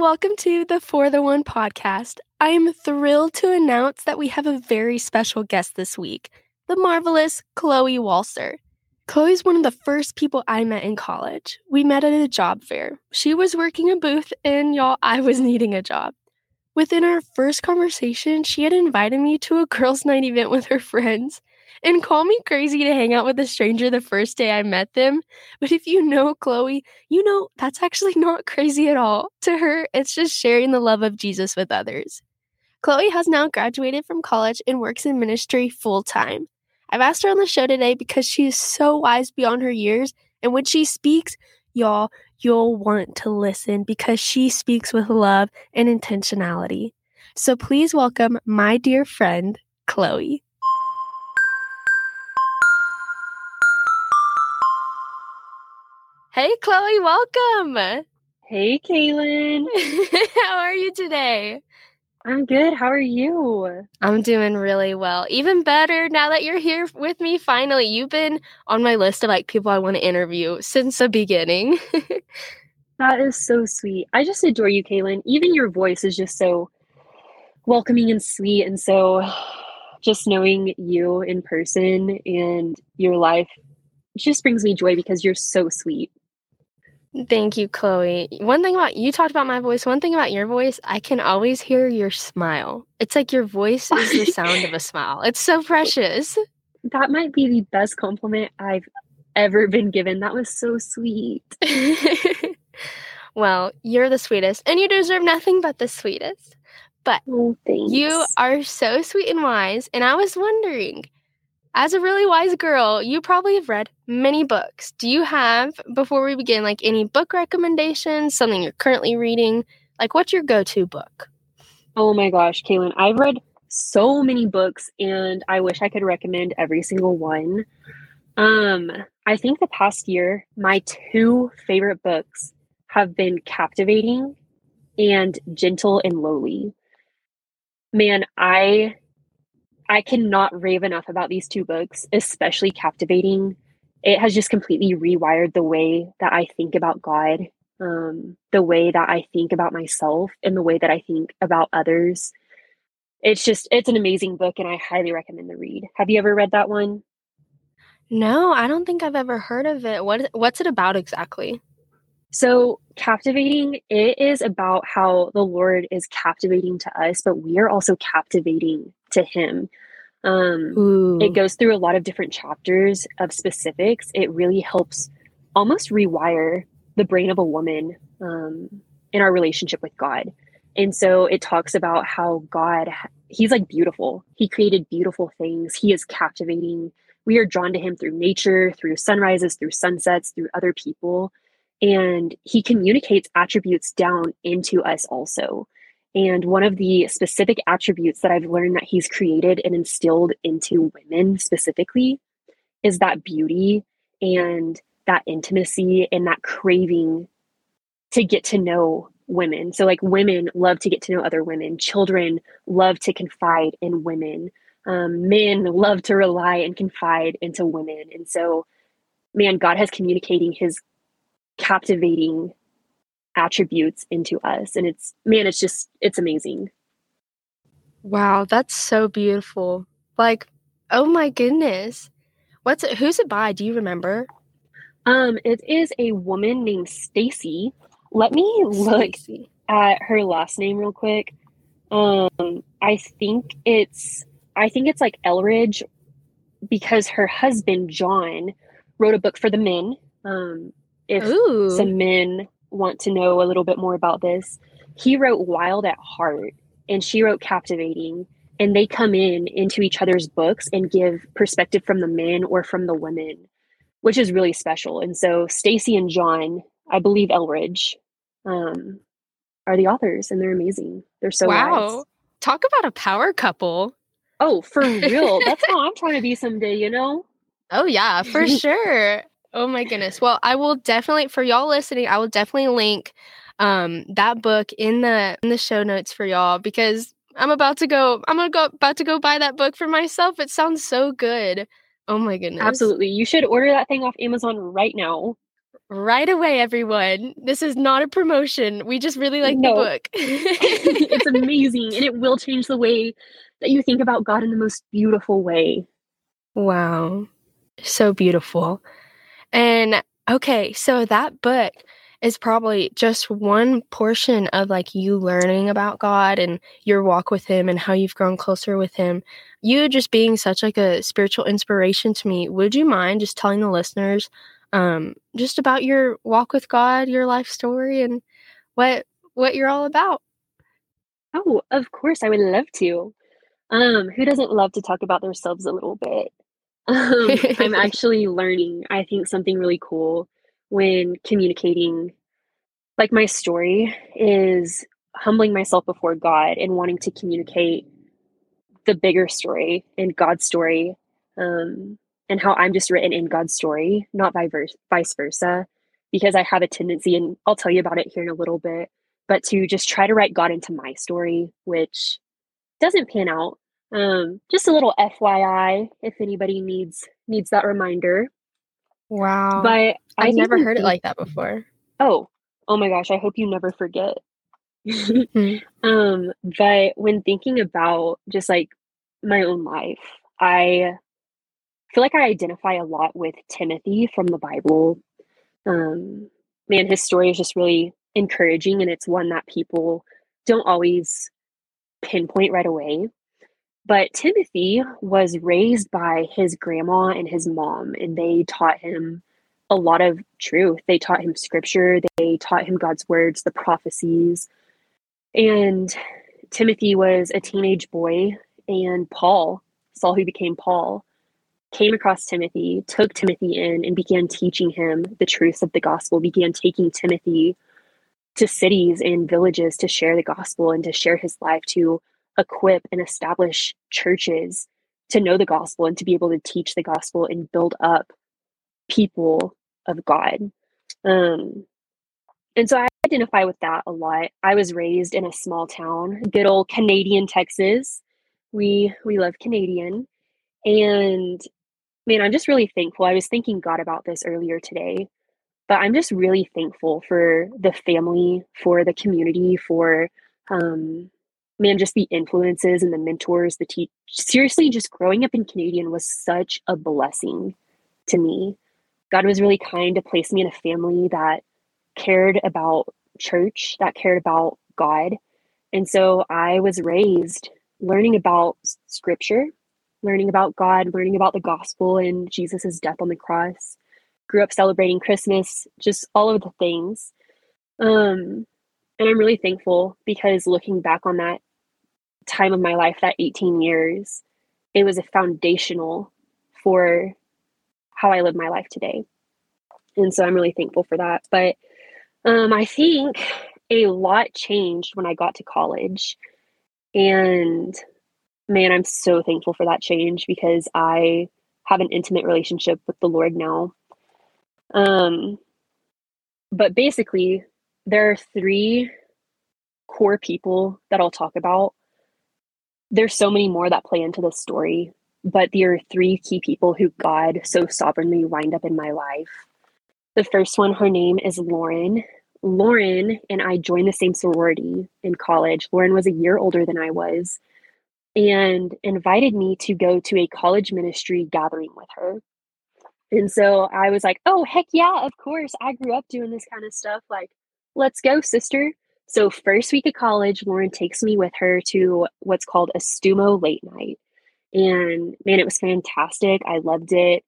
welcome to the For the One podcast. I am thrilled to announce that we have a very special guest this week, the marvelous Chloe Walser. Chloe's one of the first people I met in college. We met at a job fair. She was working a booth, and y'all, I was needing a job. Within our first conversation, she had invited me to a girls' night event with her friends and call me crazy to hang out with a stranger the first day I met them. But if you know Chloe, you know that's actually not crazy at all. To her, it's just sharing the love of Jesus with others. Chloe has now graduated from college and works in ministry full time. I've asked her on the show today because she is so wise beyond her years, and when she speaks, y'all, you'll want to listen because she speaks with love and intentionality. So please welcome my dear friend, Chloe. Hey, Chloe, welcome. Hey, Kaylin. How are you today? I'm good. How are you? I'm doing really well. Even better now that you're here with me finally. You've been on my list of like people I want to interview since the beginning. that is so sweet. I just adore you, Kaylin. Even your voice is just so welcoming and sweet. And so just knowing you in person and your life just brings me joy because you're so sweet. Thank you, Chloe. One thing about you talked about my voice. One thing about your voice, I can always hear your smile. It's like your voice is the sound of a smile. It's so precious. That might be the best compliment I've ever been given. That was so sweet. well, you're the sweetest, and you deserve nothing but the sweetest. But oh, you are so sweet and wise, and I was wondering as a really wise girl, you probably have read many books. Do you have, before we begin, like any book recommendations, something you're currently reading? Like, what's your go to book? Oh my gosh, Kaylin, I've read so many books and I wish I could recommend every single one. Um, I think the past year, my two favorite books have been Captivating and Gentle and Lowly. Man, I I cannot rave enough about these two books, especially Captivating. It has just completely rewired the way that I think about God, um, the way that I think about myself, and the way that I think about others. It's just, it's an amazing book, and I highly recommend the read. Have you ever read that one? No, I don't think I've ever heard of it. What What's it about exactly? So, captivating, it is about how the Lord is captivating to us, but we are also captivating to Him. Um, it goes through a lot of different chapters of specifics. It really helps almost rewire the brain of a woman um, in our relationship with God. And so it talks about how God, He's like beautiful. He created beautiful things. He is captivating. We are drawn to Him through nature, through sunrises, through sunsets, through other people and he communicates attributes down into us also. And one of the specific attributes that I've learned that he's created and instilled into women specifically is that beauty and that intimacy and that craving to get to know women. So, like, women love to get to know other women, children love to confide in women, um, men love to rely and confide into women. And so, man, God has communicating his captivating attributes into us. And it's man it's just it's amazing. Wow that's so beautiful. Like oh my goodness. What's it who's it by? Do you remember? Um it is a woman named Stasi. Let me look Stasi. at her last name real quick. Um i think it's i think it's like Eldredge because her husband john wrote a book for the men. Um if Ooh. some men want to know a little bit more about this. He wrote Wild at Heart and she wrote Captivating and they come in into each other's books and give perspective from the men or from the women, which is really special. And so Stasi and John, I believe Eldredge, um, are the authors and they're amazing. They're so wow. Wise. Talk about a power couple. Oh, for real. That's how I'm trying to be someday, you know? Oh yeah, for sure. Oh my goodness. Well, I will definitely for y'all listening, I will definitely link um that book in the in the show notes for y'all because I'm about to go I'm gonna go about to go buy that book for myself. It sounds so good. Oh my goodness. Absolutely. You should order that thing off Amazon right now. right away, everyone. This is not a promotion. We just really like no. the book. it's amazing and it will change the way that you think about God in the most beautiful way. Wow. So beautiful. And okay, so that book is probably just one portion of like you learning about God and your walk with him and how you've grown closer with him. You just being such like a spiritual inspiration to me. Would you mind just telling the listeners um just about your walk with God, your life story and what what you're all about? Oh, of course I would love to. Um who doesn't love to talk about themselves a little bit? Um, I'm actually learning, I think, something really cool when communicating. Like, my story is humbling myself before God and wanting to communicate the bigger story and God's story, um, and how I'm just written in God's story, not vice versa. Because I have a tendency, and I'll tell you about it here in a little bit, but to just try to write God into my story, which doesn't pan out um, just a little FYI if anybody needs needs that reminder. Wow. But I've never heard it like that before. Oh, oh my gosh, I hope you never forget. mm-hmm. um, but when thinking about just like my own life, I feel like I identify a lot with Timothy from the Bible. Um, man, his story is just really encouraging and it's one that people don't always pinpoint right away. But Timothy was raised by his grandma and his mom, and they taught him a lot of truth. They taught him scripture, they taught him God's words, the prophecies. And Timothy was a teenage boy, and Paul, Saul, who became Paul, came across Timothy, took Timothy in, and began teaching him the truths of the gospel, began taking Timothy to cities and villages to share the gospel and to share his life to equip and establish churches to know the gospel and to be able to teach the gospel and build up people of God. Um, and so I identify with that a lot. I was raised in a small town, good old Canadian Texas. We we love Canadian. And man, I'm just really thankful. I was thinking God about this earlier today, but I'm just really thankful for the family, for the community, for um, man, just the influences and the mentors, the teach. Seriously, just growing up in Canadian was such a blessing to me. God was really kind to place me in a family that cared about church, that cared about God. And so I was raised learning about scripture, learning about God, learning about the gospel and Jesus' death on the cross. Grew up celebrating Christmas, just all of the things. Um, and I'm really thankful because looking back on that time of my life, that 18 years, it was a foundational for how I live my life today. And so I'm really thankful for that. But um, I think a lot changed when I got to college. And man, I'm so thankful for that change because I have an intimate relationship with the Lord now. Um, but basically, there are three core people that I'll talk about there's so many more that play into this story, but there are three key people who God so sovereignly lined up in my life. The first one, her name is Lauren. Lauren and I joined the same sorority in college. Lauren was a year older than I was and invited me to go to a college ministry gathering with her. And so I was like, oh, heck yeah, of course. I grew up doing this kind of stuff. Like, let's go, sister. So, first week of college, Lauren takes me with her to what's called a Stumo late night. And man, it was fantastic. I loved it.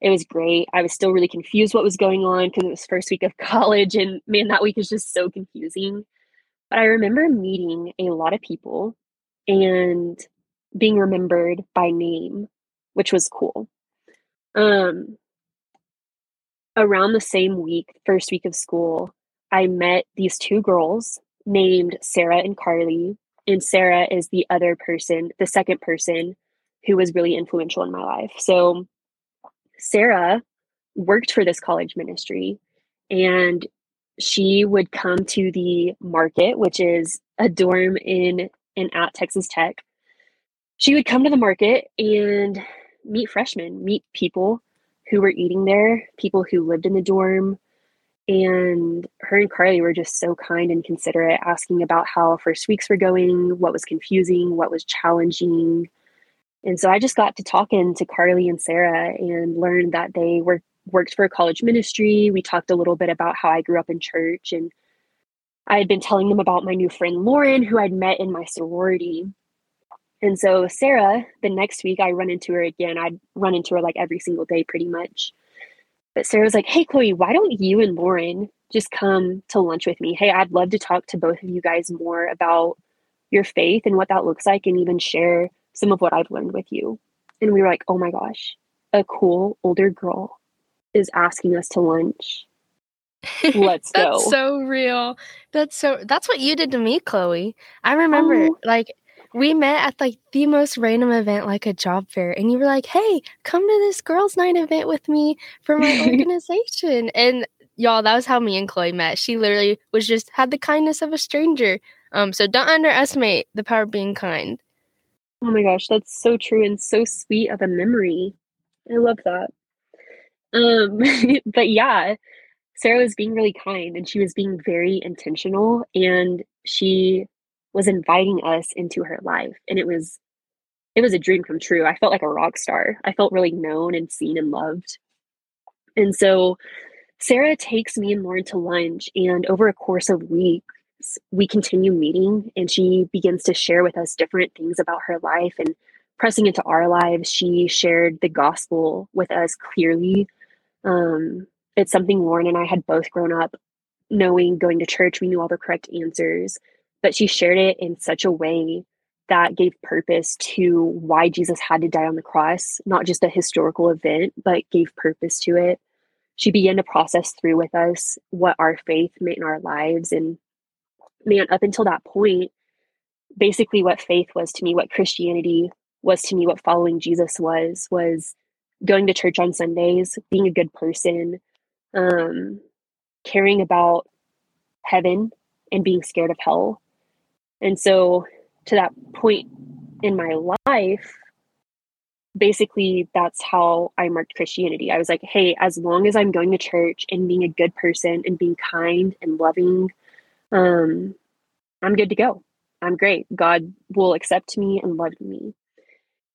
It was great. I was still really confused what was going on because it was first week of college. And man, that week is just so confusing. But I remember meeting a lot of people and being remembered by name, which was cool. Um, around the same week, first week of school, I met these two girls named Sarah and Carly. And Sarah is the other person, the second person who was really influential in my life. So Sarah worked for this college ministry and she would come to the market, which is a dorm in and at Texas Tech. She would come to the market and meet freshmen, meet people who were eating there, people who lived in the dorm, And her and Carly were just so kind and considerate, asking about how first weeks were going, what was confusing, what was challenging. And so I just got to talking to Carly and Sarah and learned that they were worked for a college ministry. We talked a little bit about how I grew up in church and I had been telling them about my new friend Lauren, who I'd met in my sorority. And so Sarah, the next week I run into her again. I'd run into her like every single day pretty much. But Sarah was like, Hey Chloe, why don't you and Lauren just come to lunch with me? Hey, I'd love to talk to both of you guys more about your faith and what that looks like and even share some of what I've learned with you. And we were like, oh my gosh, a cool older girl is asking us to lunch. Let's go. that's go. so real. That's so that's what you did to me, Chloe. I remember oh. like we met at like the most random event, like a job fair, and you were like, "Hey, come to this girls' night event with me for my organization." and y'all, that was how me and Chloe met. She literally was just had the kindness of a stranger. Um, so don't underestimate the power of being kind. Oh my gosh, that's so true and so sweet of a memory. I love that. Um, but yeah, Sarah was being really kind and she was being very intentional and she was inviting us into her life and it was it was a dream come true. I felt like a rock star. I felt really known and seen and loved. And so Sarah takes me and Lauren to lunch and over a course of weeks we continue meeting and she begins to share with us different things about her life and pressing into our lives she shared the gospel with us clearly um, it's something lauren and i had both grown up knowing going to church we knew all the correct answers but she shared it in such a way that gave purpose to why jesus had to die on the cross not just a historical event but gave purpose to it she began to process through with us what our faith meant in our lives and man, up until that point, basically what faith was to me, what Christianity was to me, what following Jesus was, was going to church on Sundays, being a good person, um, caring about heaven and being scared of hell. And so, to that point in my life, basically that's how I marked Christianity. I was like, hey, as long as I'm going to church and being a good person and being kind and loving um, I'm good to go. I'm great. God will accept me and love me.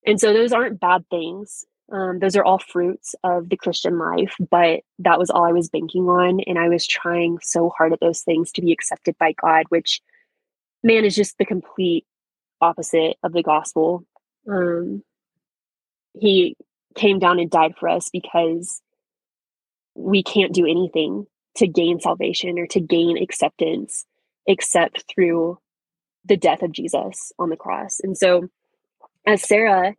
And so those aren't bad things. Um, those are all fruits of the Christian life, but that was all I was banking on. And I was trying so hard at those things to be accepted by God, which, man, is just the complete opposite of the gospel. Um, he came down and died for us because we can't do anything to gain salvation or to gain acceptance except through the death of Jesus on the cross. And so, as Sarah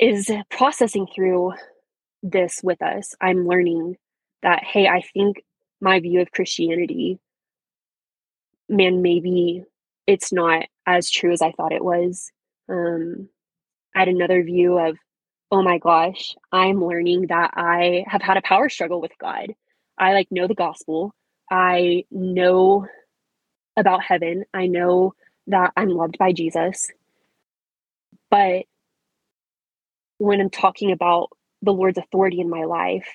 is processing through this with us, I'm learning that, hey, I think my view of Christianity, man, maybe it's not as true as I thought it was. Um, I had another view of, oh my gosh, I'm learning that I have had a power struggle with God. I like know the gospel. I know about heaven. I know that I'm loved by Jesus. But when I'm talking about the Lord's authority in my life,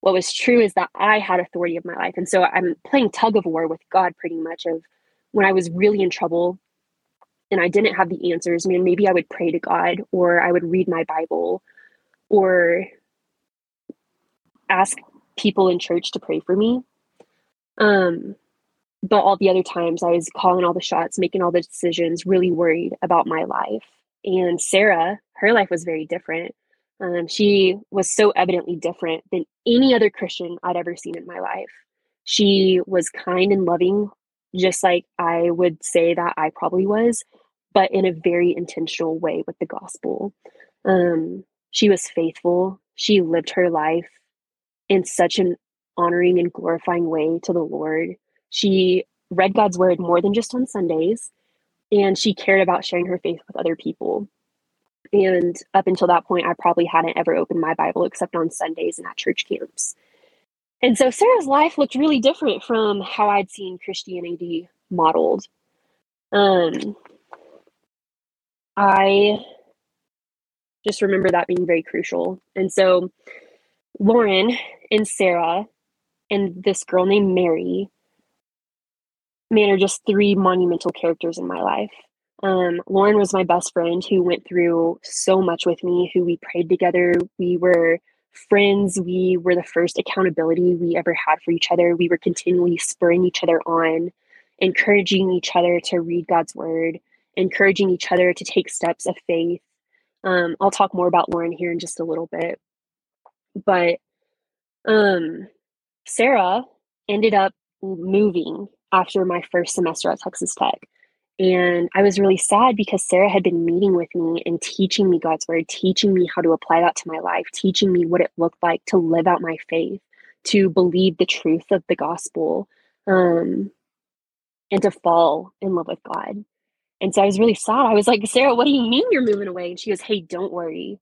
what was true is that I had authority of my life. And so I'm playing tug of war with God pretty much of when I was really in trouble and I didn't have the answers, I mean, maybe I would pray to God or I would read my Bible or ask people in church to pray for me. Um, but all the other times I was calling all the shots, making all the decisions, really worried about my life. And Sarah, her life was very different. Um, she was so evidently different than any other Christian I'd ever seen in my life. She was kind and loving, just like I would say that I probably was, but in a very intentional way with the gospel. Um, she was faithful. She lived her life in such an honoring and glorifying way to the Lord. She read God's word more than just on Sundays, and she cared about sharing her faith with other people. And up until that point, I probably hadn't ever opened my Bible except on Sundays and at church camps. And so Sarah's life looked really different from how I'd seen Christianity modeled. Um, I just remember that being very crucial. And so Lauren and Sarah and this girl named Mary, man, are just three monumental characters in my life. Um, Lauren was my best friend who went through so much with me, who we prayed together. We were friends. We were the first accountability we ever had for each other. We were continually spurring each other on, encouraging each other to read God's word, encouraging each other to take steps of faith. Um, I'll talk more about Lauren here in just a little bit. But um, Sarah ended up moving after my first semester at Texas Tech. And I was really sad because Sarah had been meeting with me and teaching me God's word, teaching me how to apply that to my life, teaching me what it looked like to live out my faith, to believe the truth of the gospel, um, and to fall in love with God. And so I was really sad. I was like, Sarah, what do you mean you're moving away? And she goes, Hey, don't worry.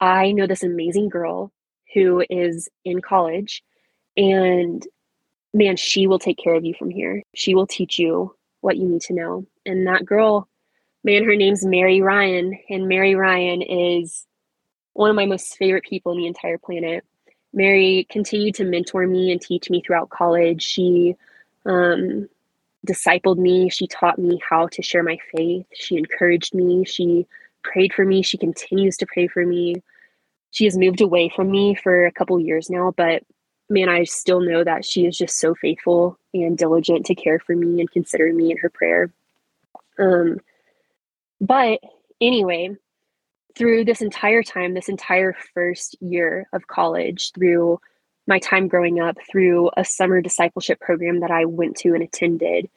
I know this amazing girl who is in college, and man, she will take care of you from here. She will teach you what you need to know. And that girl, man, her name's Mary Ryan. And Mary Ryan is one of my most favorite people in the entire planet. Mary continued to mentor me and teach me throughout college. She um, discipled me. She taught me how to share my faith. She encouraged me. She prayed for me. She continues to pray for me. She has moved away from me for a couple years now, but man, I still know that she is just so faithful and diligent to care for me and consider me in her prayer. Um, but anyway, through this entire time, this entire first year of college, through my time growing up, through a summer discipleship program that I went to and attended,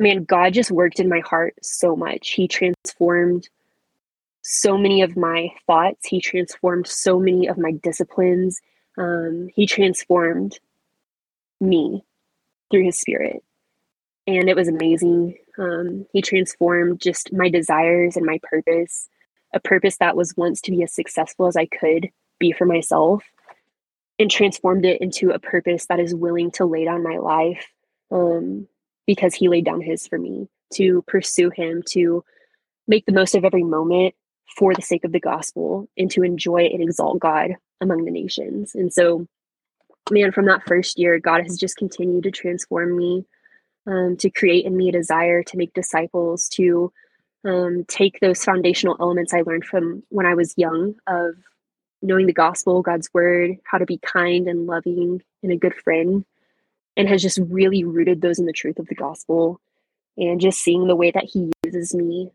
man, God just worked in my heart so much. He transformed so many of my thoughts, He transformed so many of my disciplines. Um, he transformed me through his spirit and it was amazing um, he transformed just my desires and my purpose a purpose that was once to be as successful as i could be for myself and transformed it into a purpose that is willing to lay down my life um, because he laid down his for me to pursue him to make the most of every moment for the sake of the gospel and to enjoy and exalt god among the nations. And so, man, from that first year, God has just continued to transform me, um, to create in me a desire to make disciples, to um, take those foundational elements I learned from when I was young of knowing the gospel, God's word, how to be kind and loving and a good friend, and has just really rooted those in the truth of the gospel and just seeing the way that He uses me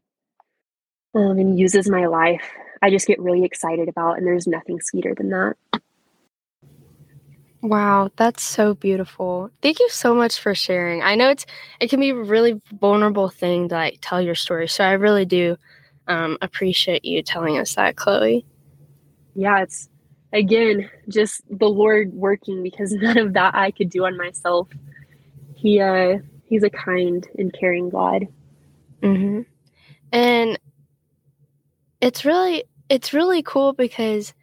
um, and uses my life I just get really excited about, and there's nothing sweeter than that. Wow, that's so beautiful. Thank you so much for sharing. I know it's it can be a really vulnerable thing to like tell your story, so I really do um, appreciate you telling us that, Chloe. Yeah, it's again just the Lord working because none of that I could do on myself. He uh he's a kind and caring God. Mm-hmm. And it's really it's really cool because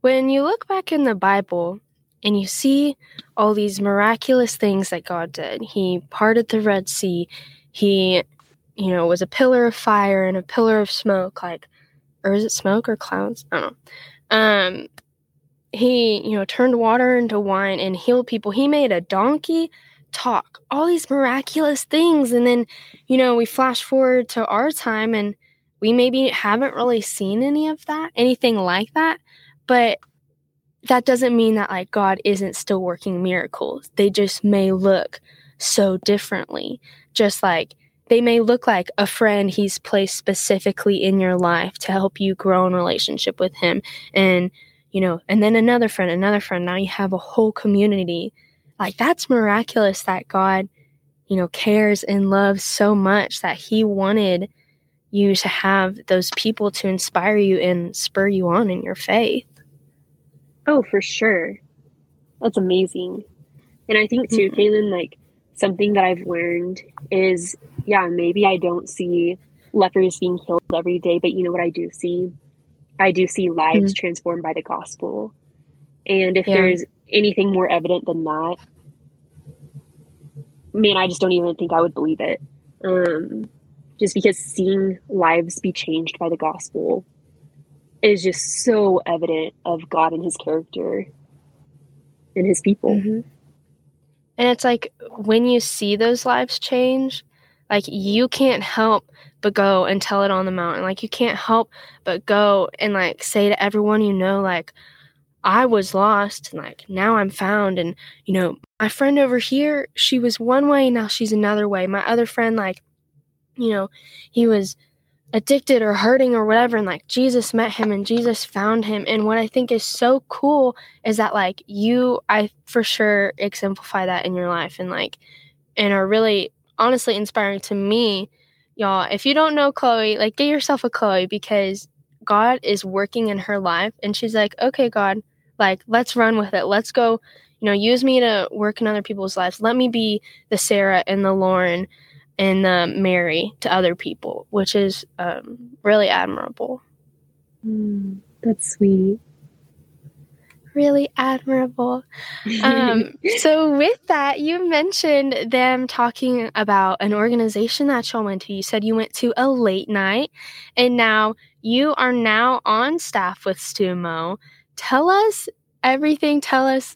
when you look back in the Bible and you see all these miraculous things that God did, He parted the Red Sea, He, you know, was a pillar of fire and a pillar of smoke, like, or is it smoke or clouds? I don't know. Um, he, you know, turned water into wine and healed people. He made a donkey talk, all these miraculous things. And then, you know, we flash forward to our time and we maybe haven't really seen any of that, anything like that, but that doesn't mean that like God isn't still working miracles. They just may look so differently. Just like they may look like a friend he's placed specifically in your life to help you grow in relationship with him and you know, and then another friend, another friend. Now you have a whole community. Like that's miraculous that God, you know, cares and loves so much that he wanted you to have those people to inspire you and spur you on in your faith. Oh, for sure. That's amazing. And I think too, mm-hmm. Kaylin, like something that I've learned is, yeah, maybe I don't see lepers being healed every day, but you know what I do see? I do see lives mm-hmm. transformed by the gospel. And if yeah. there's anything more evident than that, man, I just don't even think I would believe it. Um, just because seeing lives be changed by the gospel is just so evident of God and his character and his people. Mm-hmm. And it's like when you see those lives change, like you can't help but go and tell it on the mountain. Like you can't help but go and like say to everyone you know, like, I was lost and like now I'm found. And, you know, my friend over here, she was one way, now she's another way. My other friend, like, you know, he was addicted or hurting or whatever and like Jesus met him and Jesus found him and what I think is so cool is that like you I for sure exemplify that in your life and like and are really honestly inspiring to me. Y'all if you don't know Chloe like get yourself a Chloe because God is working in her life and she's like okay God like let's run with it. Let's go you know use me to work in other people's lives. Let me be the Sarah and the Lauren and the Mary to other people, which is um, really admirable. Mm, that's sweet. Really admirable. Um, so, with that, you mentioned them talking about an organization that y'all went to. You said you went to a late night, and now you are now on staff with Stumo. Tell us everything. Tell us,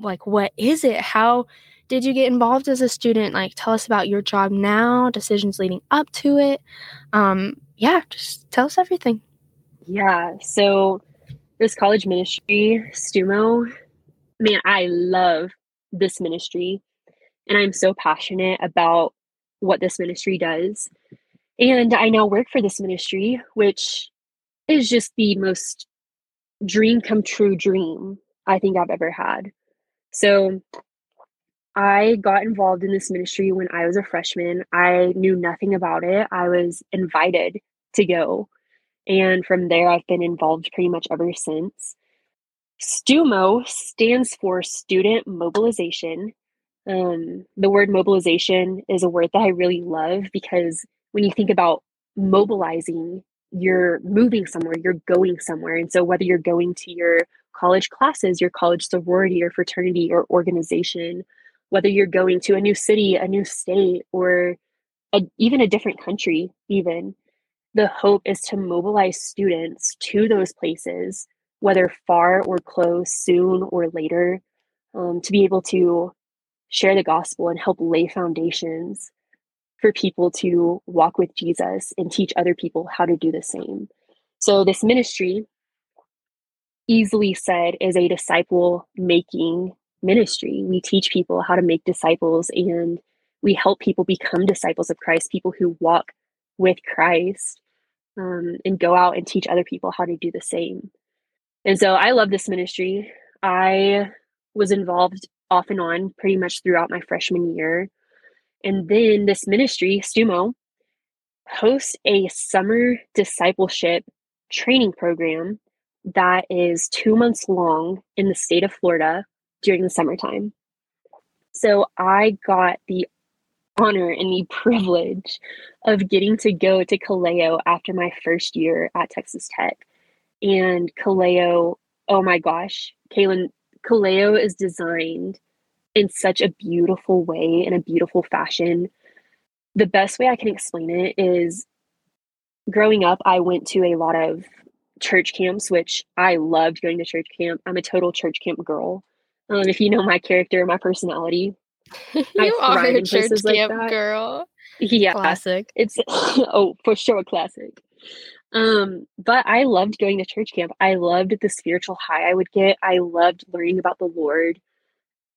like, what is it? How did you get involved as a student? Like, tell us about your job now, decisions leading up to it. Um, yeah, just tell us everything. Yeah. So, this college ministry, Stumo, man, I love this ministry. And I'm so passionate about what this ministry does. And I now work for this ministry, which is just the most dream come true dream I think I've ever had. So I got involved in this ministry when I was a freshman. I knew nothing about it. I was invited to go. And from there, I've been involved pretty much ever since. STUMO stands for Student Mobilization. Um, the word mobilization is a word that I really love because when you think about mobilizing, you're moving somewhere, you're going somewhere. And so, whether you're going to your college classes, your college sorority or fraternity or organization, whether you're going to a new city, a new state, or a, even a different country, even, the hope is to mobilize students to those places, whether far or close, soon or later, um, to be able to share the gospel and help lay foundations for people to walk with Jesus and teach other people how to do the same. So, this ministry, easily said, is a disciple making ministry. We teach people how to make disciples and we help people become disciples of Christ, people who walk with Christ um, and go out and teach other people how to do the same. And so I love this ministry. I was involved off and on pretty much throughout my freshman year. And then this ministry, Stumo, hosts a summer discipleship training program that is two months long in the state of Florida during the summertime. So I got the honor and the privilege of getting to go to Kaleo after my first year at Texas Tech. And Kaleo, oh my gosh, Kaylin, Kaleo is designed in such a beautiful way, in a beautiful fashion. The best way I can explain it is growing up, I went to a lot of church camps, which I loved going to church camp. I'm a total church camp girl. Um, if you know my character, my personality, you are a church camp like girl. Yeah, classic. It's oh for sure a classic. Um, but I loved going to church camp. I loved the spiritual high I would get. I loved learning about the Lord,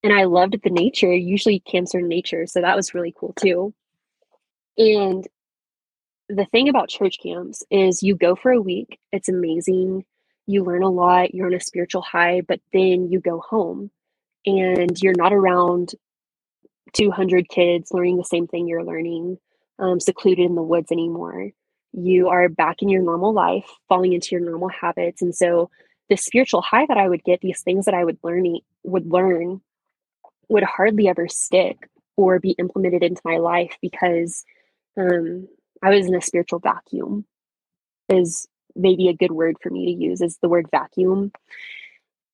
and I loved the nature. Usually, camps are nature, so that was really cool too. And the thing about church camps is you go for a week. It's amazing. You learn a lot. You're on a spiritual high, but then you go home and you're not around 200 kids learning the same thing you're learning, um, secluded in the woods anymore. You are back in your normal life, falling into your normal habits. And so the spiritual high that I would get, these things that I would learn would learn would hardly ever stick or be implemented into my life because um, I was in a spiritual vacuum is maybe a good word for me to use is the word vacuum.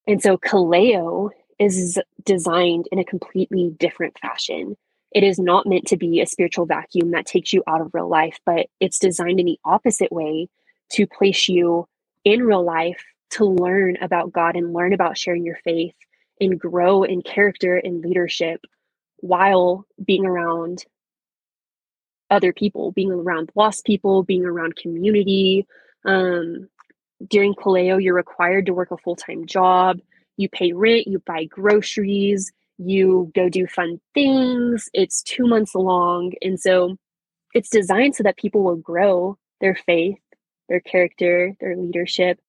And so Kaleo is designed in a completely different fashion. It is not meant to be a spiritual vacuum that takes you out of real life, but it's designed in the opposite way to place you in real life to learn about God and learn about sharing your faith and grow in character and leadership while being around other people, being around lost people, being around community. Um, during Kaleo, you're required to work a full time job. You pay rent, you buy groceries, you go do fun things. It's two months long. And so it's designed so that people will grow their faith, their character, their leadership,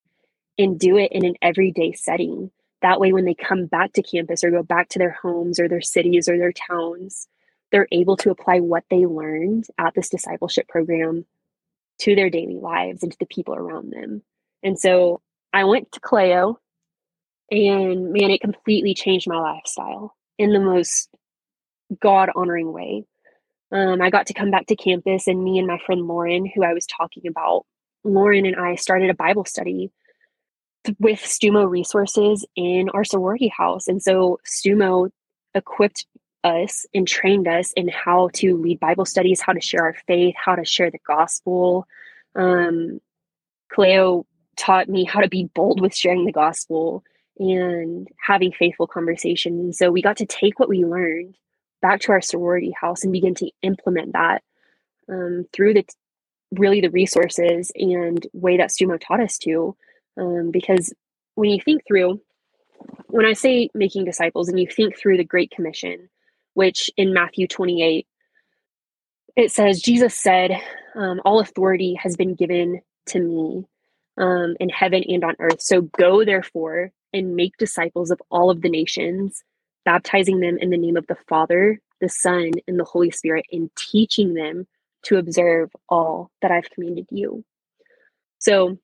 and do it in an everyday setting. That way, when they come back to campus or go back to their homes or their cities or their towns, they're able to apply what they learned at this discipleship program to their daily lives and to the people around them. And so I went to Kaleo and man, it completely changed my lifestyle in the most God honoring way. Um, I got to come back to campus, and me and my friend Lauren, who I was talking about, Lauren and I started a Bible study with Stumo resources in our sorority house. And so Stumo equipped us and trained us in how to lead Bible studies, how to share our faith, how to share the gospel. Um, Kaleo taught me how to be bold with sharing the gospel and having faithful conversations. And so we got to take what we learned back to our sorority house and begin to implement that um, through the really the resources and way that Stumo taught us to. Um, because when you think through, when I say making disciples and you think through the Great Commission, which in Matthew 28, it says, Jesus said, um, All authority has been given to me um, in heaven and on earth. So go, therefore, and make disciples of all of the nations, baptizing them in the name of the Father, the Son, and the Holy Spirit, and teaching them to observe all that I've commanded you. So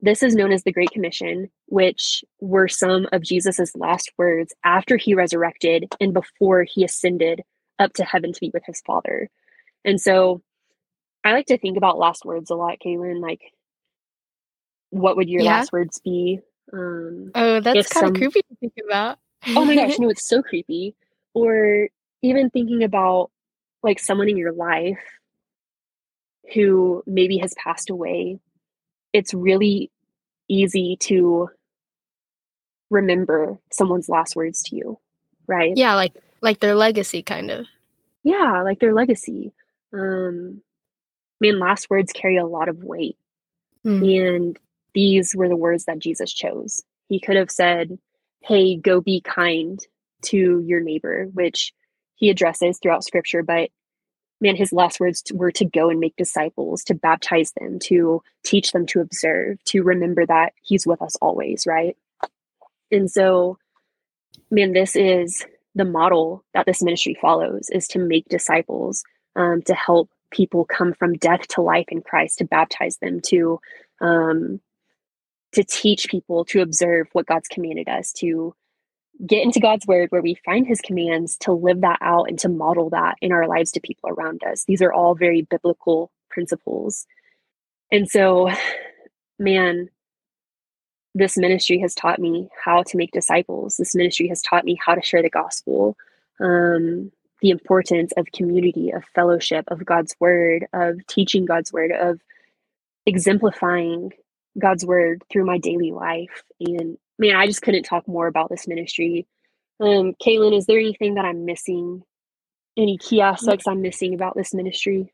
this is known as the Great Commission, which were some of Jesus's last words after he resurrected and before he ascended up to heaven to be with his Father. And so I like to think about last words a lot, Kaylin. Like, what would your yeah. last words be? Um, oh, that's kind of creepy to think about. oh my gosh, no, it's so creepy. Or even thinking about like someone in your life who maybe has passed away it's really easy to remember someone's last words to you, right? Yeah, like like their legacy kind of. Yeah, like their legacy. Um I mean last words carry a lot of weight. Mm. And these were the words that Jesus chose. He could have said, "Hey, go be kind to your neighbor," which he addresses throughout scripture, but man, his last words were to go and make disciples, to baptize them, to teach them to observe, to remember that he's with us always, right? And so, man, this is the model that this ministry follows is to make disciples, um, to help people come from death to life in Christ, to baptize them, to um, to teach people to observe what God's commanded us, to get into God's word where we find his commands to live that out and to model that in our lives to people around us. These are all very biblical principles. And so, man, this ministry has taught me how to make disciples. This ministry has taught me how to share the gospel, um, the importance of community, of fellowship, of God's word, of teaching God's word, of exemplifying God's word through my daily life. And man, I just couldn't talk more about this ministry. Um, Kaylin, is there anything that I'm missing? Any key aspects I'm missing about this ministry?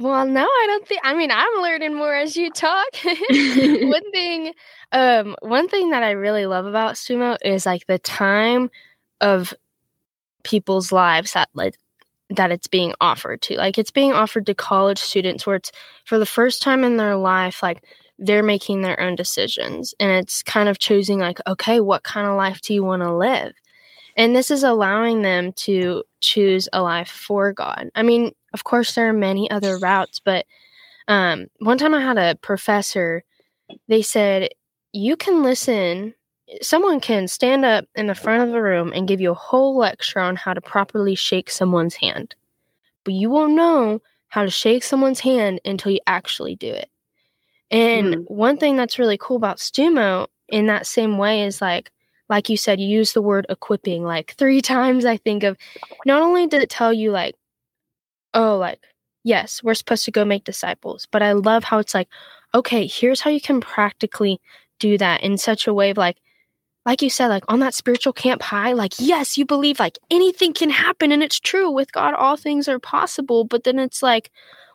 Well, no, I don't think. I mean, I'm learning more as you talk. one thing, um, one thing that I really love about Stumo is like the time of people's lives that like that it's being offered to. Like it's being offered to college students where it's for the first time in their life, like they're making their own decisions and it's kind of choosing like okay what kind of life do you want to live? And this is allowing them to choose a life for god. I mean of course there are many other routes but um, one time i had a professor they said you can listen someone can stand up in the front of the room and give you a whole lecture on how to properly shake someone's hand but you won't know how to shake someone's hand until you actually do it and mm. one thing that's really cool about Stumo in that same way is like, like you said, you use the word equipping like three times. I think of not only did it tell you like, oh, like, yes, we're supposed to go make disciples, but I love how it's like, okay, here's how you can practically do that in such a way of like, like you said, like on that spiritual camp high, like, yes, you believe like anything can happen and it's true. With God, all things are possible. But then it's like,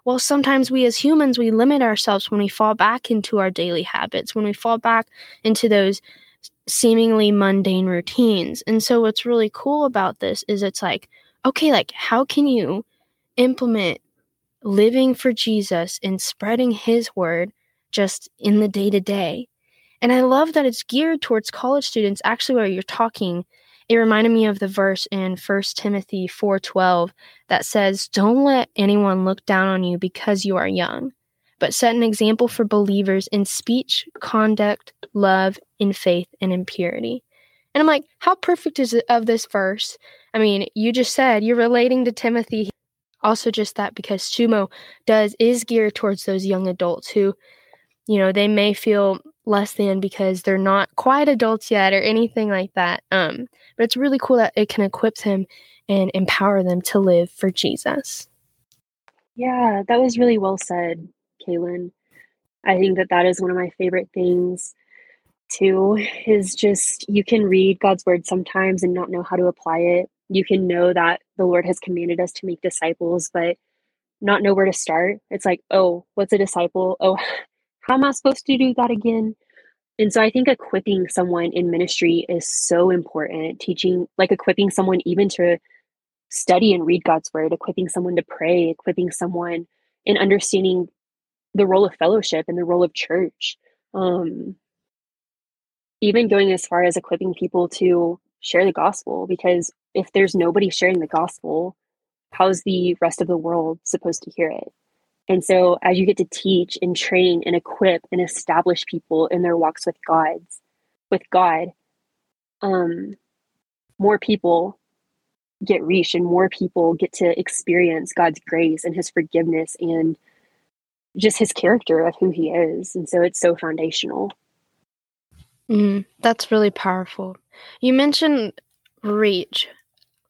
well, sometimes we as humans, we limit ourselves when we fall back into our daily habits, when we fall back into those seemingly mundane routines. And so, what's really cool about this is it's like, okay, like, how can you implement living for Jesus and spreading his word just in the day to day? And I love that it's geared towards college students. Actually, where you're talking, it reminded me of the verse in 1 Timothy 4:12 that says, "Don't let anyone look down on you because you are young, but set an example for believers in speech, conduct, love, in faith, and in purity." And I'm like, how perfect is it of this verse? I mean, you just said you're relating to Timothy. Also, just that because Stumo does is geared towards those young adults who, you know, they may feel less than because they're not quite adults yet or anything like that. Um, but it's really cool that it can equip them and empower them to live for Jesus. Yeah, that was really well said, Kaylin. I think that that is one of my favorite things too is just you can read God's word sometimes and not know how to apply it. You can know that the Lord has commanded us to make disciples, but not know where to start. It's like, oh, what's a disciple? Oh, how am I supposed to do that again? And so I think equipping someone in ministry is so important. Teaching, like equipping someone even to study and read God's word, equipping someone to pray, equipping someone in understanding the role of fellowship and the role of church. Um, even going as far as equipping people to share the gospel, because if there's nobody sharing the gospel, how's the rest of the world supposed to hear it? And so as you get to teach and train and equip and establish people in their walks with God's with God, um, more people get reached and more people get to experience God's grace and his forgiveness and just his character of who he is. And so it's so foundational. Mm, that's really powerful. You mentioned reach.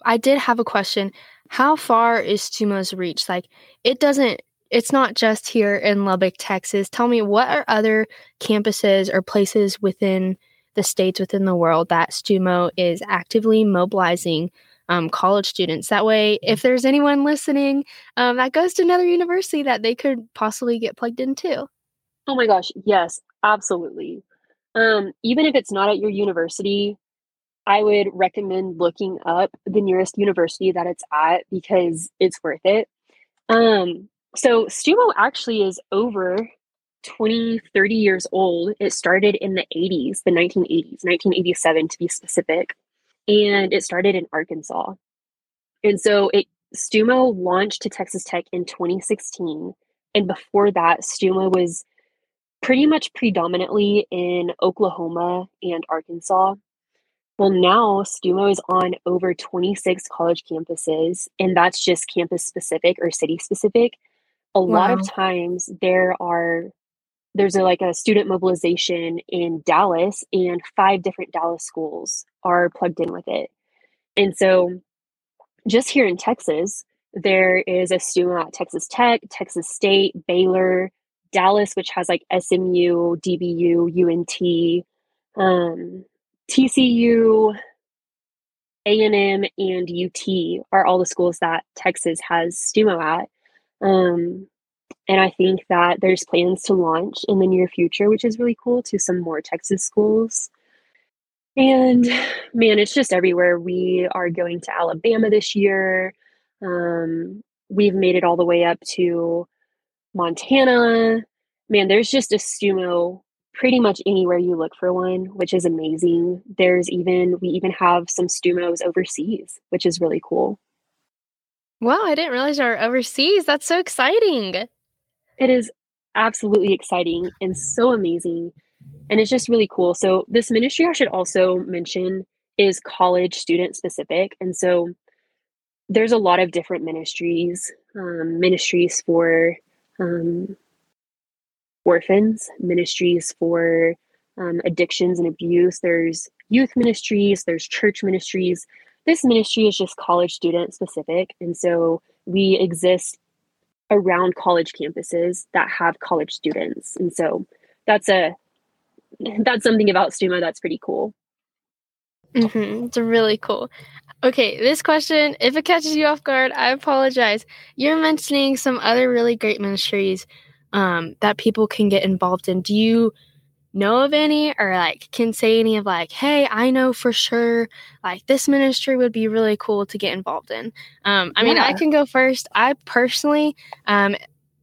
I did have a question. How far is Stumo's reach? Like, it doesn't it's not just here in Lubbock, Texas. Tell me, what are other campuses or places within the states within the world that STUMO is actively mobilizing um, college students? That way, if there's anyone listening um, that goes to another university, that they could possibly get plugged into. Oh my gosh, yes, absolutely. Um, even if it's not at your university, I would recommend looking up the nearest university that it's at because it's worth it. Um, so Stumo actually is over 20, 30 years old. It started in the 80s, the 1980s, 1987 to be specific. And it started in Arkansas. And so it Stumo launched to Texas Tech in 2016. And before that, Stumo was pretty much predominantly in Oklahoma and Arkansas. Well, now Stumo is on over 26 college campuses, and that's just campus specific or city specific a wow. lot of times there are there's a like a student mobilization in Dallas and five different Dallas schools are plugged in with it. And so just here in Texas, there is a student at Texas Tech, Texas State, Baylor, Dallas, which has like SMU, DBU, UNT, um, TCU, A&M, and UT are all the schools that Texas has STUMO at. Um, and I think that there's plans to launch in the near future, which is really cool, to some more Texas schools. And man, it's just everywhere. We are going to Alabama this year. Um, we've made it all the way up to Montana. Man, there's just a STUMO pretty much anywhere you look for one, which is amazing. There's even, we even have some STUMOs overseas, which is really cool. Wow, I didn't realize you are overseas. That's so exciting. It is absolutely exciting and so amazing. And it's just really cool. So, this ministry, I should also mention, is college student specific. And so, there's a lot of different ministries, um, ministries for um, orphans, ministries for um, addictions and abuse. There's youth ministries, there's church ministries, this ministry is just college student specific. And so we exist around college campuses that have college students. And so that's a that's something about Stumo that's pretty cool. Mm-hmm. It's really cool. Okay, this question, if it catches you off guard, I apologize. You're mentioning some other really great ministries um, that people can get involved in. Do you know of any or like can say any of like, hey, I know for sure like this ministry would be really cool to get involved in? Um, I yeah. mean, I can go first. I personally um,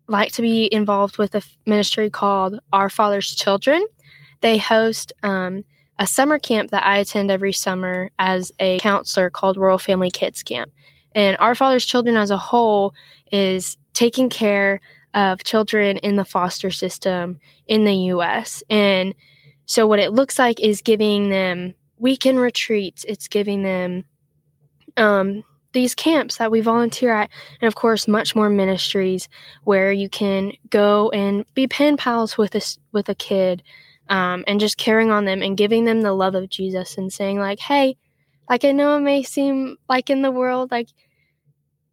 like to be involved with a ministry called Our Father's Children. They host um, a summer camp that I attend every summer as a counselor called Royal Family Kids Camp. And Our Father's Children as a whole is taking care of children in the foster system in the US. And so, what it looks like is giving them weekend retreats, it's giving them um, these camps that we volunteer at, and of course, much more ministries where you can go and be pen pals with a, with a kid um, and just caring on them and giving them the love of Jesus and saying, like, hey, like I know it may seem like in the world, like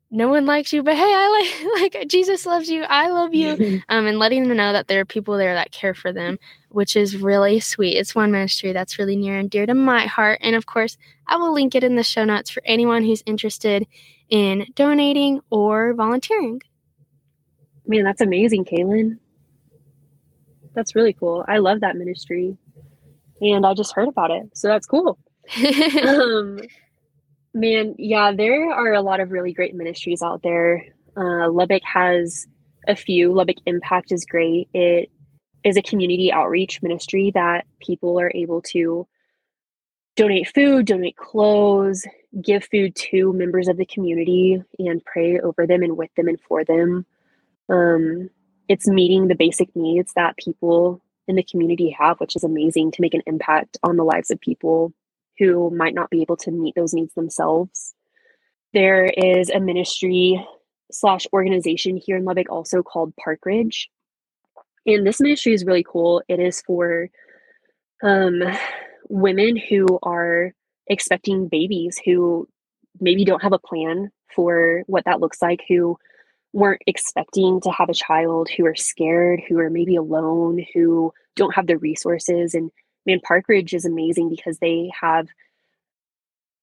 no one likes you, but hey, I like like Jesus loves you. I love you. um, and letting them know that there are people there that care for them, which is really sweet. It's one ministry that's really near and dear to my heart. And of course, I will link it in the show notes for anyone who's interested in donating or volunteering. Man, that's amazing, Kaylin. That's really cool. I love that ministry. And I just heard about it. So that's cool. um, man, yeah, there are a lot of really great ministries out there. Uh, Lubbock has a few. Lubbock Impact is great. It is a community outreach ministry that people are able to donate food, donate clothes, give food to members of the community, and pray over them and with them and for them. Um, it's meeting the basic needs that people in the community have, which is amazing to make an impact on the lives of people who might not be able to meet those needs themselves. There is a ministry slash organization here in Lubbock also called Park Ridge. And this ministry is really cool. It is for um, women who are expecting babies who maybe don't have a plan for what that looks like, who weren't expecting to have a child who are scared, who are maybe alone, who don't have the resources. And man, Park Ridge is amazing because they have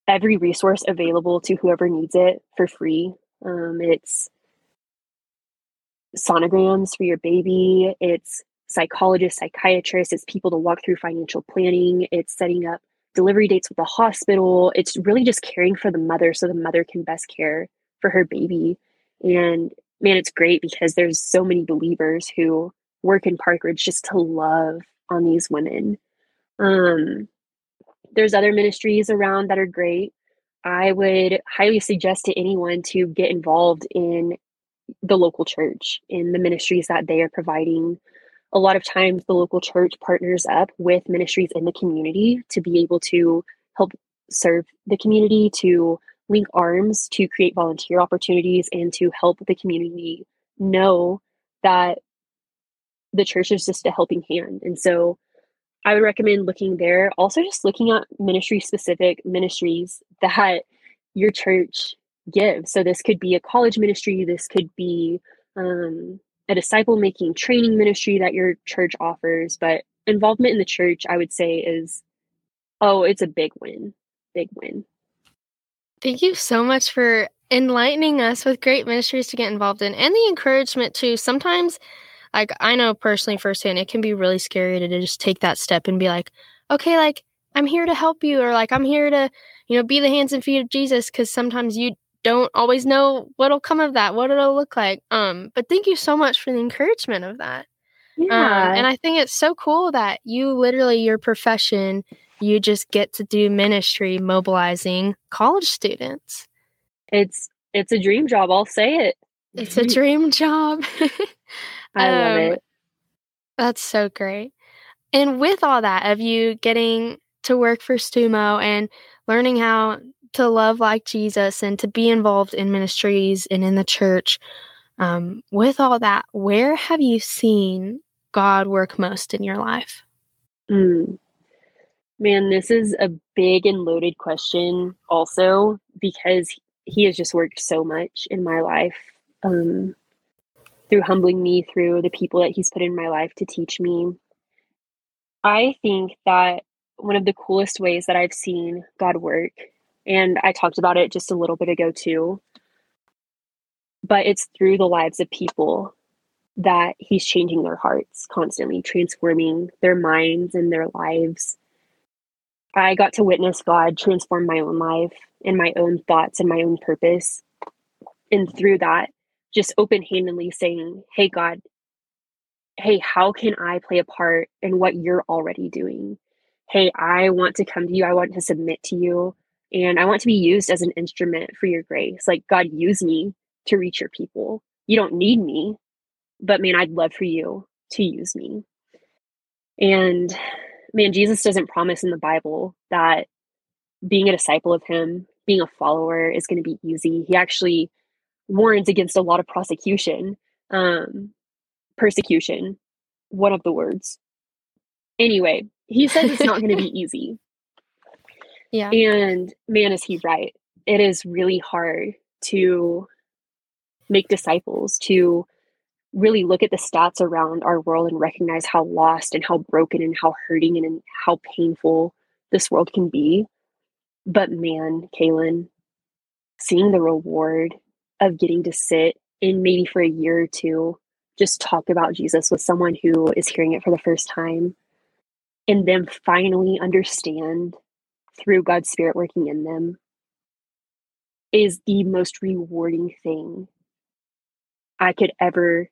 every resource available to whoever needs it for free. Um, it's sonograms for your baby, it's psychologists, psychiatrists, it's people to walk through financial planning, it's setting up delivery dates with the hospital. It's really just caring for the mother so the mother can best care for her baby. And man, it's great because there's so many believers who work in Park Ridge just to love on these women. Um, there's other ministries around that are great. I would highly suggest to anyone to get involved in the local church, in the ministries that they are providing. A lot of times, the local church partners up with ministries in the community to be able to help serve the community, to link arms to create volunteer opportunities and to help the community know that the church is just a helping hand. And so I would recommend looking there. Also, just looking at ministry specific ministries that your church gives. So, this could be a college ministry, this could be um, a disciple making training ministry that your church offers. But involvement in the church, I would say, is oh, it's a big win. Big win. Thank you so much for enlightening us with great ministries to get involved in and the encouragement to sometimes like I know personally firsthand it can be really scary to just take that step and be like, okay, like I'm here to help you or like I'm here to, you know, be the hands and feet of Jesus cuz sometimes you don't always know what'll come of that, what it'll look like. Um but thank you so much for the encouragement of that. Yeah. Um, and I think it's so cool that you literally your profession you just get to do ministry mobilizing college students. It's it's a dream job, I'll say it. It's a dream job. I um, love it. That's so great. And with all that of you getting to work for Stumo and learning how to love like Jesus and to be involved in ministries and in the church, um, with all that, where have you seen God work most in your life? Mm. Man, this is a big and loaded question, also, because he has just worked so much in my life um, through humbling me, through the people that he's put in my life to teach me. I think that one of the coolest ways that I've seen God work, and I talked about it just a little bit ago too, but it's through the lives of people that He's changing their hearts constantly, transforming their minds and their lives. I got to witness God transform my own life and my own thoughts and my own purpose. And through that, just open handedly saying, Hey, God, hey, how can I play a part in what you're already doing? Hey, I want to come to you. I want to submit to you. And I want to be used as an instrument for your grace. Like, God, use me to reach your people. You don't need me, but man, I'd love for you to use me. And man, Jesus doesn't promise in the Bible that being a disciple of him, being a follower is going to be easy. He actually warns against a lot of prosecution. Um, persecution, one of the words. Anyway, he says it's not going to be easy. Yeah. And man, is he right. It is really hard to make disciples, to really look at the stats around our world and recognize how lost and how broken and how hurting and, and how painful this world can be. But man, Kaylin, seeing the reward of getting to sit in maybe for a year or two just talk about Jesus with someone who is hearing it for the first time and then finally understand through God's Spirit working in them is the most rewarding thing I could ever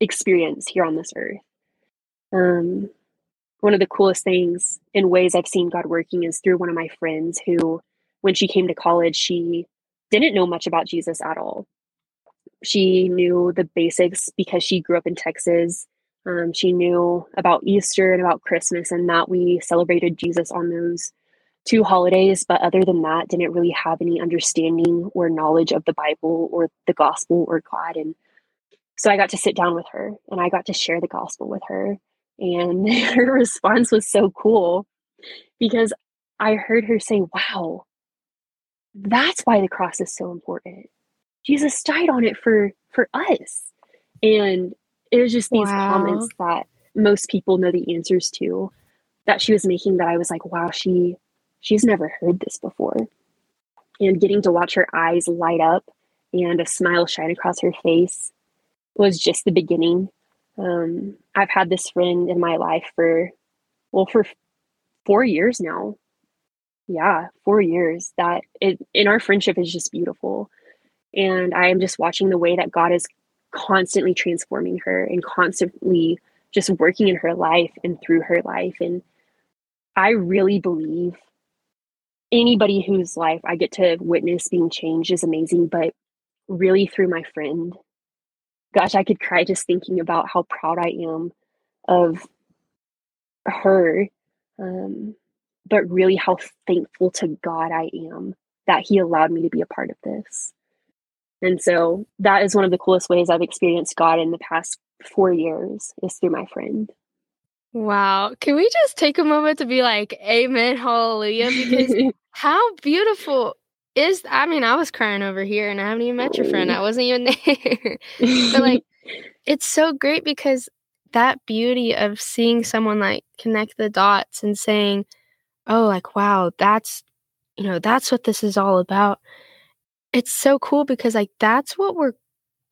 experience here on this earth. Um, one of the coolest things in ways I've seen God working is through one of my friends who, when she came to college, she didn't know much about Jesus at all. She knew the basics because she grew up in Texas. Um, she knew about Easter and about Christmas, and that we celebrated Jesus on those two holidays. But other than that, didn't really have any understanding or knowledge of the Bible or the gospel or God. And so I got to sit down with her and I got to share the gospel with her. And her response was so cool because I heard her say, Wow, that's why the cross is so important. Jesus died on it for for us. And it was just these wow. comments that most people know the answers to that she was making that I was like, wow, she she's never heard this before. And getting to watch her eyes light up and a smile shine across her face was just the beginning. Um, I've had this friend in my life for, well, for four years now. Yeah, four years. That it in our friendship is just beautiful. And I am just watching the way that God is constantly transforming her and constantly just working in her life and through her life. And I really believe anybody whose life I get to witness being changed is amazing, but really through my friend. Gosh, I could cry just thinking about how proud I am of her, um, but really how thankful to God I am that He allowed me to be a part of this. And so that is one of the coolest ways I've experienced God in the past four years is through my friend. Wow. Can we just take a moment to be like, Amen, hallelujah? Because how beautiful is I mean, I was crying over here and I haven't even met your friend. Oh. I wasn't even there. but like it's so great because that beauty of seeing someone like connect the dots and saying, Oh, like wow, that's you know, that's what this is all about it's so cool because like that's what we're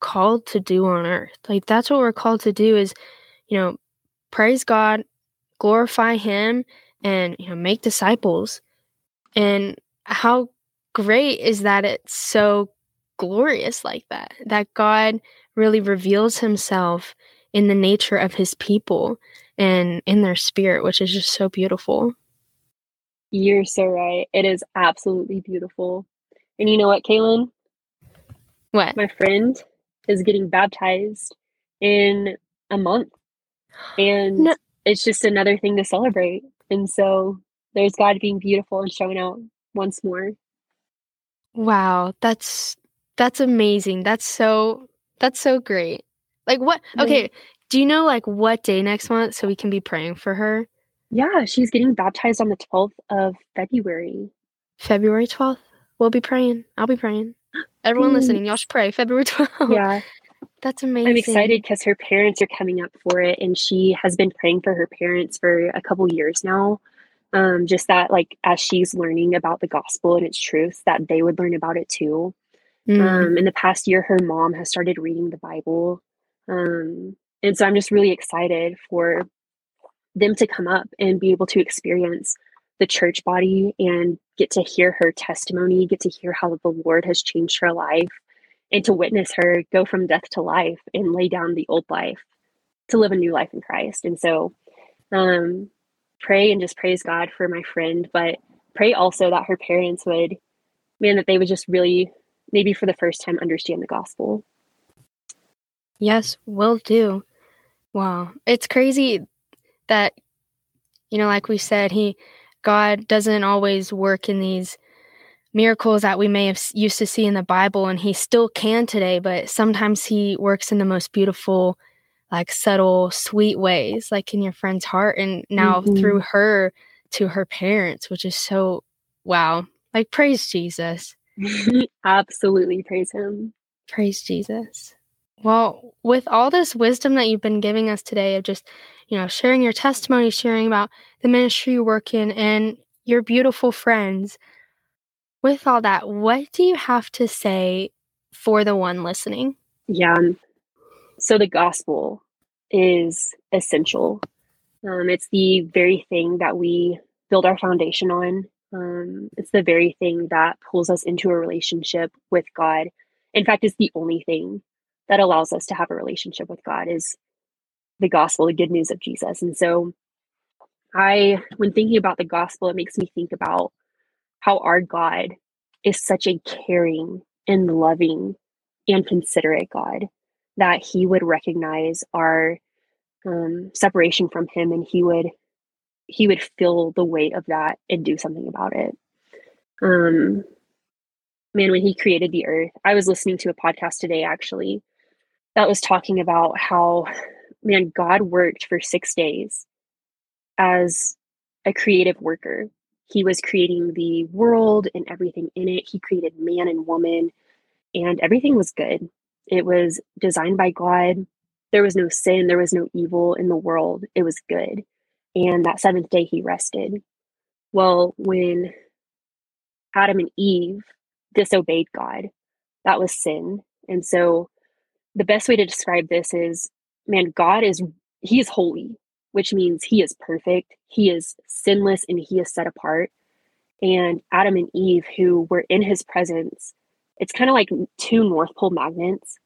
called to do on earth. Like that's what we're called to do is, you know, praise God, glorify him and you know make disciples. And how great is that it's so glorious like that. That God really reveals himself in the nature of his people and in their spirit, which is just so beautiful. You're so right. It is absolutely beautiful. And you know what, Kaylin? What? My friend is getting baptized in a month. And no. it's just another thing to celebrate. And so there's God being beautiful and showing out once more. Wow, that's that's amazing. That's so that's so great. Like what okay, do you know like what day next month so we can be praying for her? Yeah, she's getting baptized on the 12th of February. February 12th? We'll be praying. I'll be praying. Everyone mm. listening, y'all should pray. February 12th. Yeah. That's amazing. I'm excited because her parents are coming up for it, and she has been praying for her parents for a couple years now. Um, just that, like, as she's learning about the gospel and its truths, that they would learn about it too. Mm. Um, in the past year, her mom has started reading the Bible. Um, and so I'm just really excited for them to come up and be able to experience the church body and get to hear her testimony, get to hear how the Lord has changed her life, and to witness her go from death to life and lay down the old life to live a new life in Christ. And so, um, pray and just praise God for my friend, but pray also that her parents would, man, that they would just really, maybe for the first time, understand the gospel. Yes, will do. Wow. It's crazy that, you know, like we said, he, God doesn't always work in these miracles that we may have used to see in the Bible, and He still can today, but sometimes He works in the most beautiful, like subtle, sweet ways, like in your friend's heart, and now mm-hmm. through her to her parents, which is so wow. Like, praise Jesus. Absolutely praise Him. Praise Jesus. Well, with all this wisdom that you've been giving us today of just, you know, sharing your testimony, sharing about the ministry you work in and your beautiful friends, with all that, what do you have to say for the one listening? Yeah. So the gospel is essential. Um, it's the very thing that we build our foundation on. Um, it's the very thing that pulls us into a relationship with God. In fact, it's the only thing that allows us to have a relationship with God is the gospel, the good news of Jesus. And so I when thinking about the gospel, it makes me think about how our God is such a caring and loving and considerate God that he would recognize our um, separation from him and he would he would feel the weight of that and do something about it um man when he created the earth i was listening to a podcast today actually that was talking about how man god worked for six days as a creative worker. He was creating the world and everything in it. He created man and woman and everything was good. It was designed by god. There was no sin. There was no evil in the world. It was good. And that seventh day he rested. Well when adam and eve disobeyed god that was sin. And so the best way to describe this is man, God is, he is holy, which means he is perfect, he is sinless, and he is set apart. And Adam and Eve, who were in his presence, it's kind of like two North Pole magnets.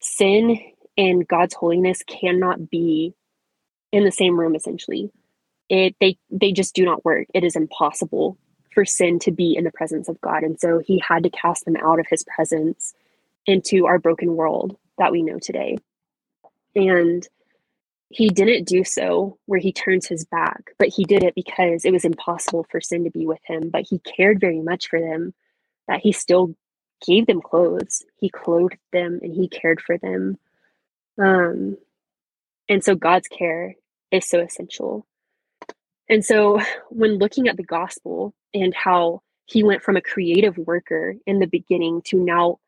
Sin and God's holiness cannot be in the same room essentially. It they they just do not work. It is impossible for sin to be in the presence of God. And so he had to cast them out of his presence into our broken world that we know today. And he didn't do so where he turns his back, but he did it because it was impossible for sin to be with him. But he cared very much for them that he still gave them clothes. He clothed them and he cared for them. Um, and so God's care is so essential. And so when looking at the gospel and how he went from a creative worker in the beginning to now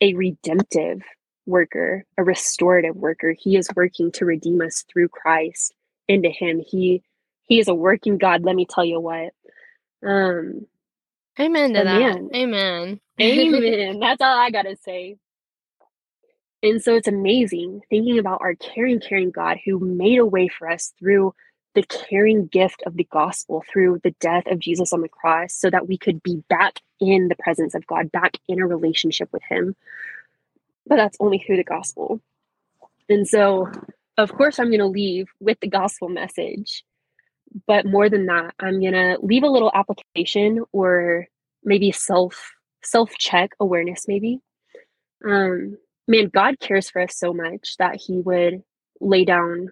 a redemptive worker, a restorative worker. He is working to redeem us through Christ into him. He he is a working God, let me tell you what. Um Amen to that. Man, Amen. Amen. That's all I gotta say. And so it's amazing thinking about our caring, caring God who made a way for us through the caring gift of the gospel, through the death of Jesus on the cross, so that we could be back in the presence of God, back in a relationship with Him but that's only through the gospel. And so, of course, I'm going to leave with the gospel message. But more than that, I'm going to leave a little application or maybe self self check awareness maybe. Um man, God cares for us so much that he would lay down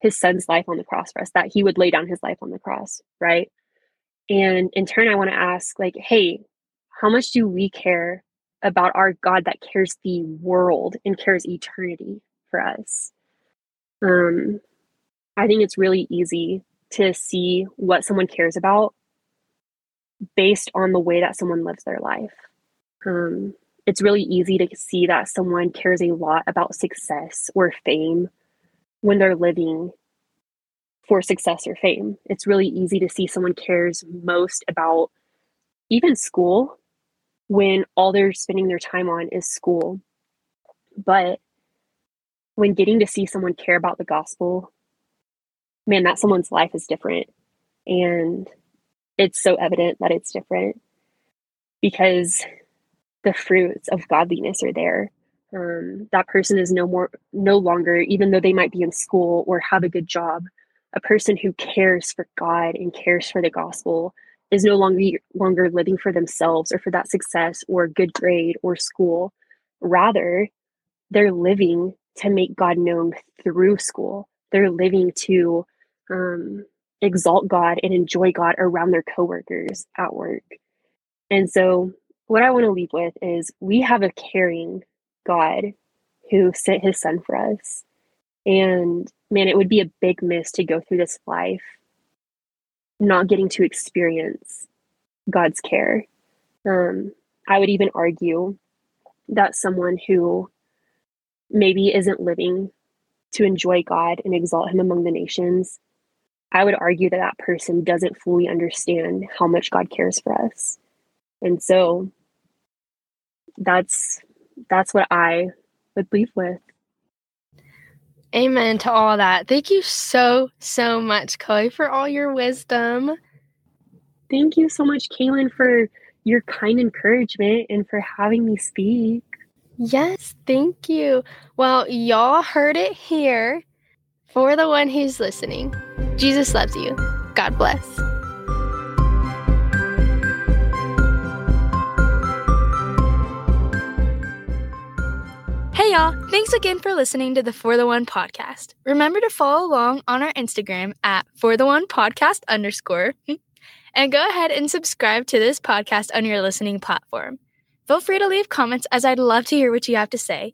his son's life on the cross for us, that he would lay down his life on the cross, right? And in turn, I want to ask, like, hey, how much do we care about our God that cares the world and cares eternity for us. Um, I think it's really easy to see what someone cares about based on the way that someone lives their life. Um, it's really easy to see that someone cares a lot about success or fame when they're living for success or fame. It's really easy to see someone cares most about even school when all they're spending their time on is school. But when getting to see someone care about the gospel, man, that someone's life is different. And it's so evident that it's different because the fruits of godliness are there. Um, that person is no more, no longer, even though they might be in school or have a good job, a person who cares for God and cares for the gospel is no longer longer living for themselves or for that success or good grade or school. Rather, they're living to make God known through school. They're living to um, exalt God and enjoy God around their coworkers at work. And so, what I want to leave with is we have a caring God who sent his son for us. And man, it would be a big miss to go through this life not getting to experience God's care. Um, I would even argue that someone who maybe isn't living to enjoy God and exalt Him among the nations, I would argue that that person doesn't fully understand how much God cares for us. And so that's that's what I would leave with. Amen to all that. Thank you so, so much, Chloe, for all your wisdom. Thank you so much, Kaylin, for your kind encouragement and for having me speak. Yes, thank you. Well, y'all heard it here. For the one who's listening, Jesus loves you. God bless. Hey y'all, thanks again for listening to the For the One podcast. Remember to follow along on our Instagram at For the One podcast underscore and go ahead and subscribe to this podcast on your listening platform. Feel free to leave comments as I'd love to hear what you have to say.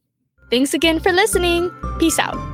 Thanks again for listening. Peace out.